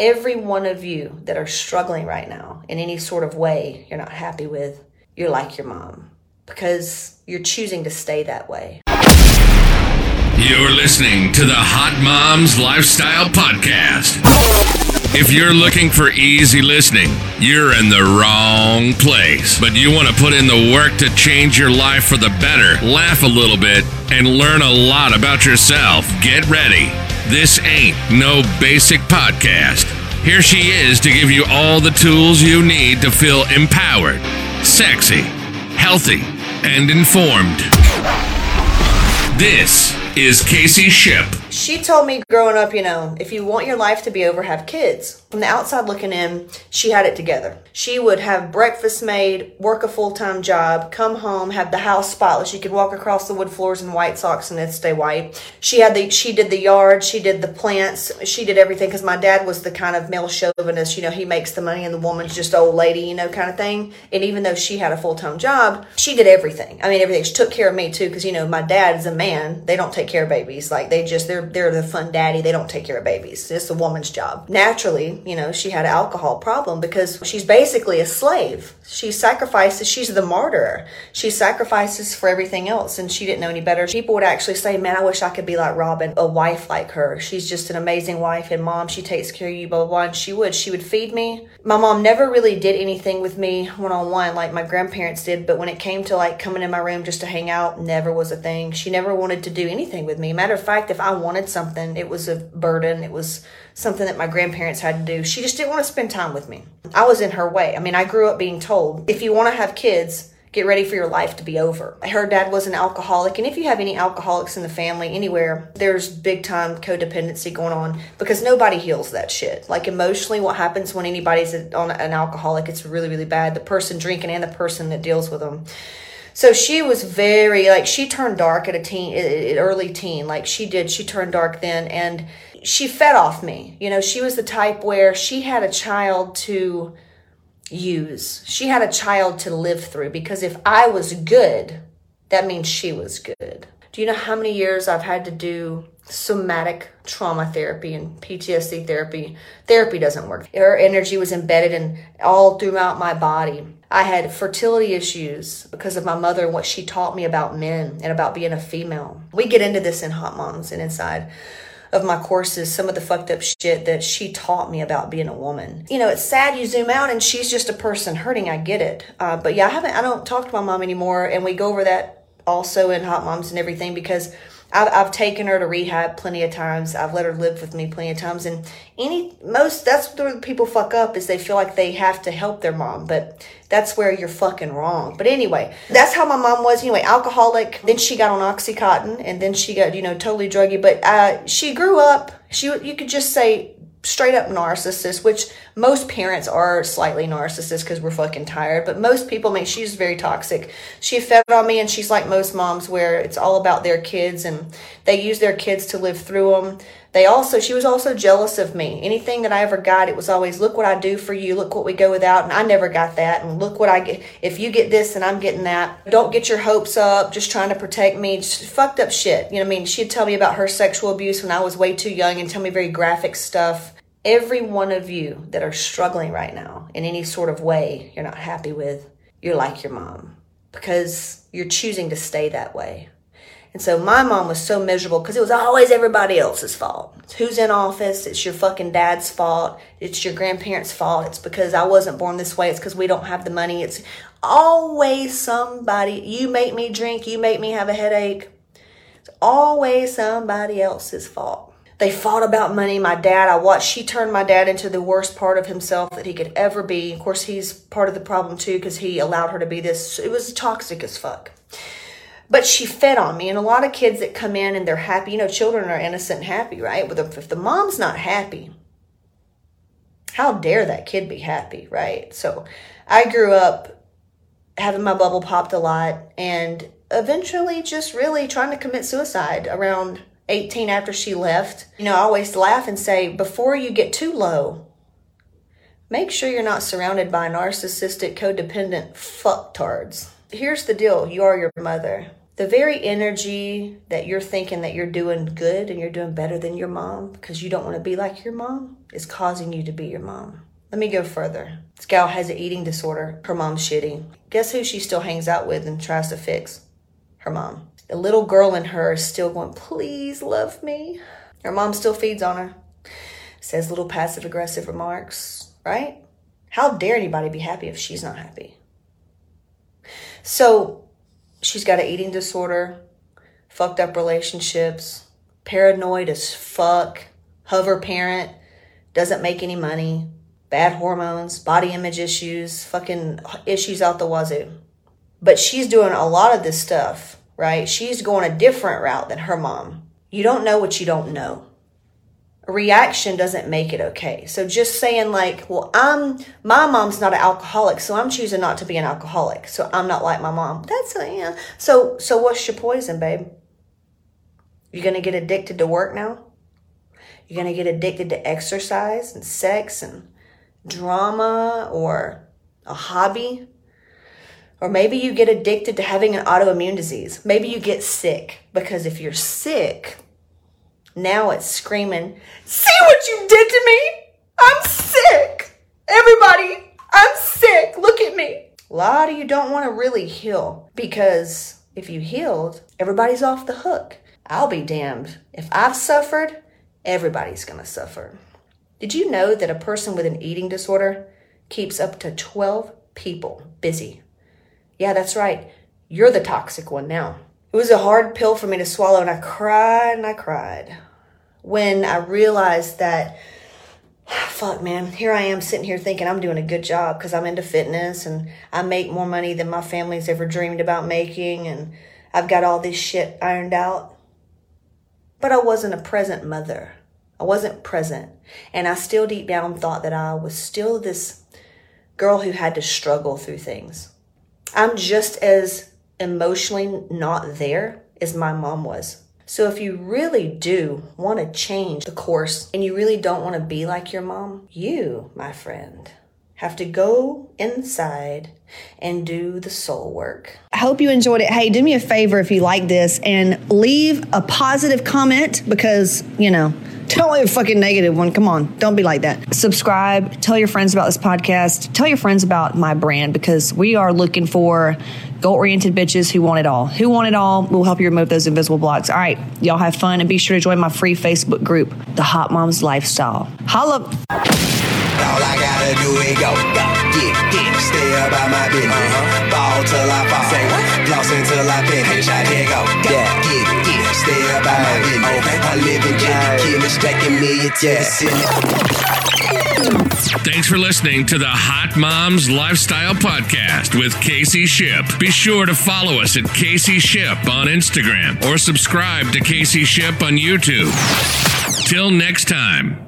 every one of you that are struggling right now in any sort of way you're not happy with, you're like your mom because you're choosing to stay that way. You're listening to the Hot Moms Lifestyle Podcast. If you're looking for easy listening, you're in the wrong place. But you want to put in the work to change your life for the better, laugh a little bit, and learn a lot about yourself. Get ready. This ain't no basic podcast. Here she is to give you all the tools you need to feel empowered, sexy, healthy, and informed. This is Casey Ship. She told me growing up, you know, if you want your life to be over, have kids. From the outside looking in, she had it together. She would have breakfast made, work a full time job, come home, have the house spotless. She could walk across the wood floors in white socks and it'd stay white. She had the, she did the yard, she did the plants, she did everything because my dad was the kind of male chauvinist, you know, he makes the money and the woman's just old lady, you know, kind of thing. And even though she had a full time job, she did everything. I mean, everything. She took care of me too because, you know, my dad is a man. They don't take care of babies. Like they just, they're, they're the fun daddy. They don't take care of babies. It's a woman's job. Naturally, you know, she had an alcohol problem because she's basically a slave. She sacrifices, she's the martyr. She sacrifices for everything else and she didn't know any better. People would actually say, man, I wish I could be like Robin, a wife like her. She's just an amazing wife and mom. She takes care of you, blah, blah, blah. And she would. She would feed me. My mom never really did anything with me one on one like my grandparents did. But when it came to like coming in my room just to hang out, never was a thing. She never wanted to do anything with me. Matter of fact, if I wanted something, it was a burden. It was something that my grandparents had to do. She just didn't want to spend time with me. I was in her way. I mean, I grew up being told if you want to have kids, get ready for your life to be over. Her dad was an alcoholic, and if you have any alcoholics in the family anywhere, there's big time codependency going on because nobody heals that shit. Like emotionally, what happens when anybody's on an alcoholic, it's really, really bad. The person drinking and the person that deals with them. So she was very like she turned dark at a teen, early teen. Like she did, she turned dark then, and she fed off me. You know, she was the type where she had a child to use. She had a child to live through because if I was good, that means she was good. Do you know how many years I've had to do somatic trauma therapy and PTSD therapy? Therapy doesn't work. Her energy was embedded in all throughout my body. I had fertility issues because of my mother and what she taught me about men and about being a female. We get into this in Hot Moms and inside of my courses some of the fucked up shit that she taught me about being a woman. You know, it's sad you zoom out and she's just a person hurting. I get it. Uh, but yeah, I haven't, I don't talk to my mom anymore. And we go over that also in Hot Moms and everything because I've, I've taken her to rehab plenty of times. I've let her live with me plenty of times. And any, most, that's where people fuck up is they feel like they have to help their mom. But that's where you're fucking wrong. But anyway, that's how my mom was. Anyway, alcoholic. Then she got on Oxycontin and then she got, you know, totally druggy. But uh, she grew up, she, you could just say straight up narcissist, which most parents are slightly narcissist because we're fucking tired. But most people, I mean, she's very toxic. She fed on me, and she's like most moms, where it's all about their kids and they use their kids to live through them. They also, she was also jealous of me. Anything that I ever got, it was always, look what I do for you, look what we go without. And I never got that. And look what I get. If you get this, and I'm getting that. Don't get your hopes up, just trying to protect me. Just fucked up shit. You know what I mean? She'd tell me about her sexual abuse when I was way too young and tell me very graphic stuff. Every one of you that are struggling right now in any sort of way you're not happy with, you're like your mom because you're choosing to stay that way. And so my mom was so miserable because it was always everybody else's fault. It's who's in office? It's your fucking dad's fault. It's your grandparents' fault. It's because I wasn't born this way. It's because we don't have the money. It's always somebody. You make me drink. You make me have a headache. It's always somebody else's fault. They fought about money. My dad, I watched, she turned my dad into the worst part of himself that he could ever be. Of course, he's part of the problem too because he allowed her to be this. It was toxic as fuck but she fed on me. And a lot of kids that come in and they're happy, you know, children are innocent and happy, right? But if the mom's not happy, how dare that kid be happy, right? So I grew up having my bubble popped a lot and eventually just really trying to commit suicide around 18 after she left. You know, I always laugh and say, before you get too low, make sure you're not surrounded by narcissistic, codependent fucktards. Here's the deal you are your mother the very energy that you're thinking that you're doing good and you're doing better than your mom because you don't want to be like your mom is causing you to be your mom. Let me go further. This gal has an eating disorder. Her mom's shitty. Guess who she still hangs out with and tries to fix? Her mom. The little girl in her is still going, please love me. Her mom still feeds on her. Says little passive aggressive remarks, right? How dare anybody be happy if she's not happy? So she's got an eating disorder, fucked up relationships, paranoid as fuck, hover parent, doesn't make any money, bad hormones, body image issues, fucking issues out the wazoo. But she's doing a lot of this stuff, right? She's going a different route than her mom. You don't know what you don't know reaction doesn't make it okay. So just saying like, well, I'm my mom's not an alcoholic, so I'm choosing not to be an alcoholic. So I'm not like my mom. That's yeah. So so what's your poison, babe? You're gonna get addicted to work now. You're gonna get addicted to exercise and sex and drama or a hobby. Or maybe you get addicted to having an autoimmune disease. Maybe you get sick because if you're sick, now it's screaming, See what you did to me? I'm sick. Everybody, I'm sick. Look at me. A lot of you don't want to really heal because if you healed, everybody's off the hook. I'll be damned. If I've suffered, everybody's going to suffer. Did you know that a person with an eating disorder keeps up to 12 people busy? Yeah, that's right. You're the toxic one now. It was a hard pill for me to swallow, and I cried and I cried when I realized that, fuck, man, here I am sitting here thinking I'm doing a good job because I'm into fitness and I make more money than my family's ever dreamed about making, and I've got all this shit ironed out. But I wasn't a present mother. I wasn't present. And I still deep down thought that I was still this girl who had to struggle through things. I'm just as emotionally not there as my mom was. So if you really do want to change the course and you really don't want to be like your mom, you, my friend, have to go inside and do the soul work. I hope you enjoyed it. Hey, do me a favor if you like this and leave a positive comment because, you know, don't leave a fucking negative one. Come on, don't be like that. Subscribe, tell your friends about this podcast, tell your friends about my brand because we are looking for goal oriented bitches who want it all. Who want it all will help you remove those invisible blocks. All right, y'all have fun and be sure to join my free Facebook group, The Hot Moms Lifestyle. Holla. All I gotta do is go, go, get, get, stay about my business. Uh-huh. Ball till I fall, say what? Floss until I finish. I here go, go, yeah. get, get, stay about my business. Okay. I live in Jimmy Kimmel, stacking million to yeah. the ceiling. Thanks for listening to the Hot Moms Lifestyle Podcast with Casey Ship. Be sure to follow us at Casey Ship on Instagram or subscribe to Casey Ship on YouTube. Till next time.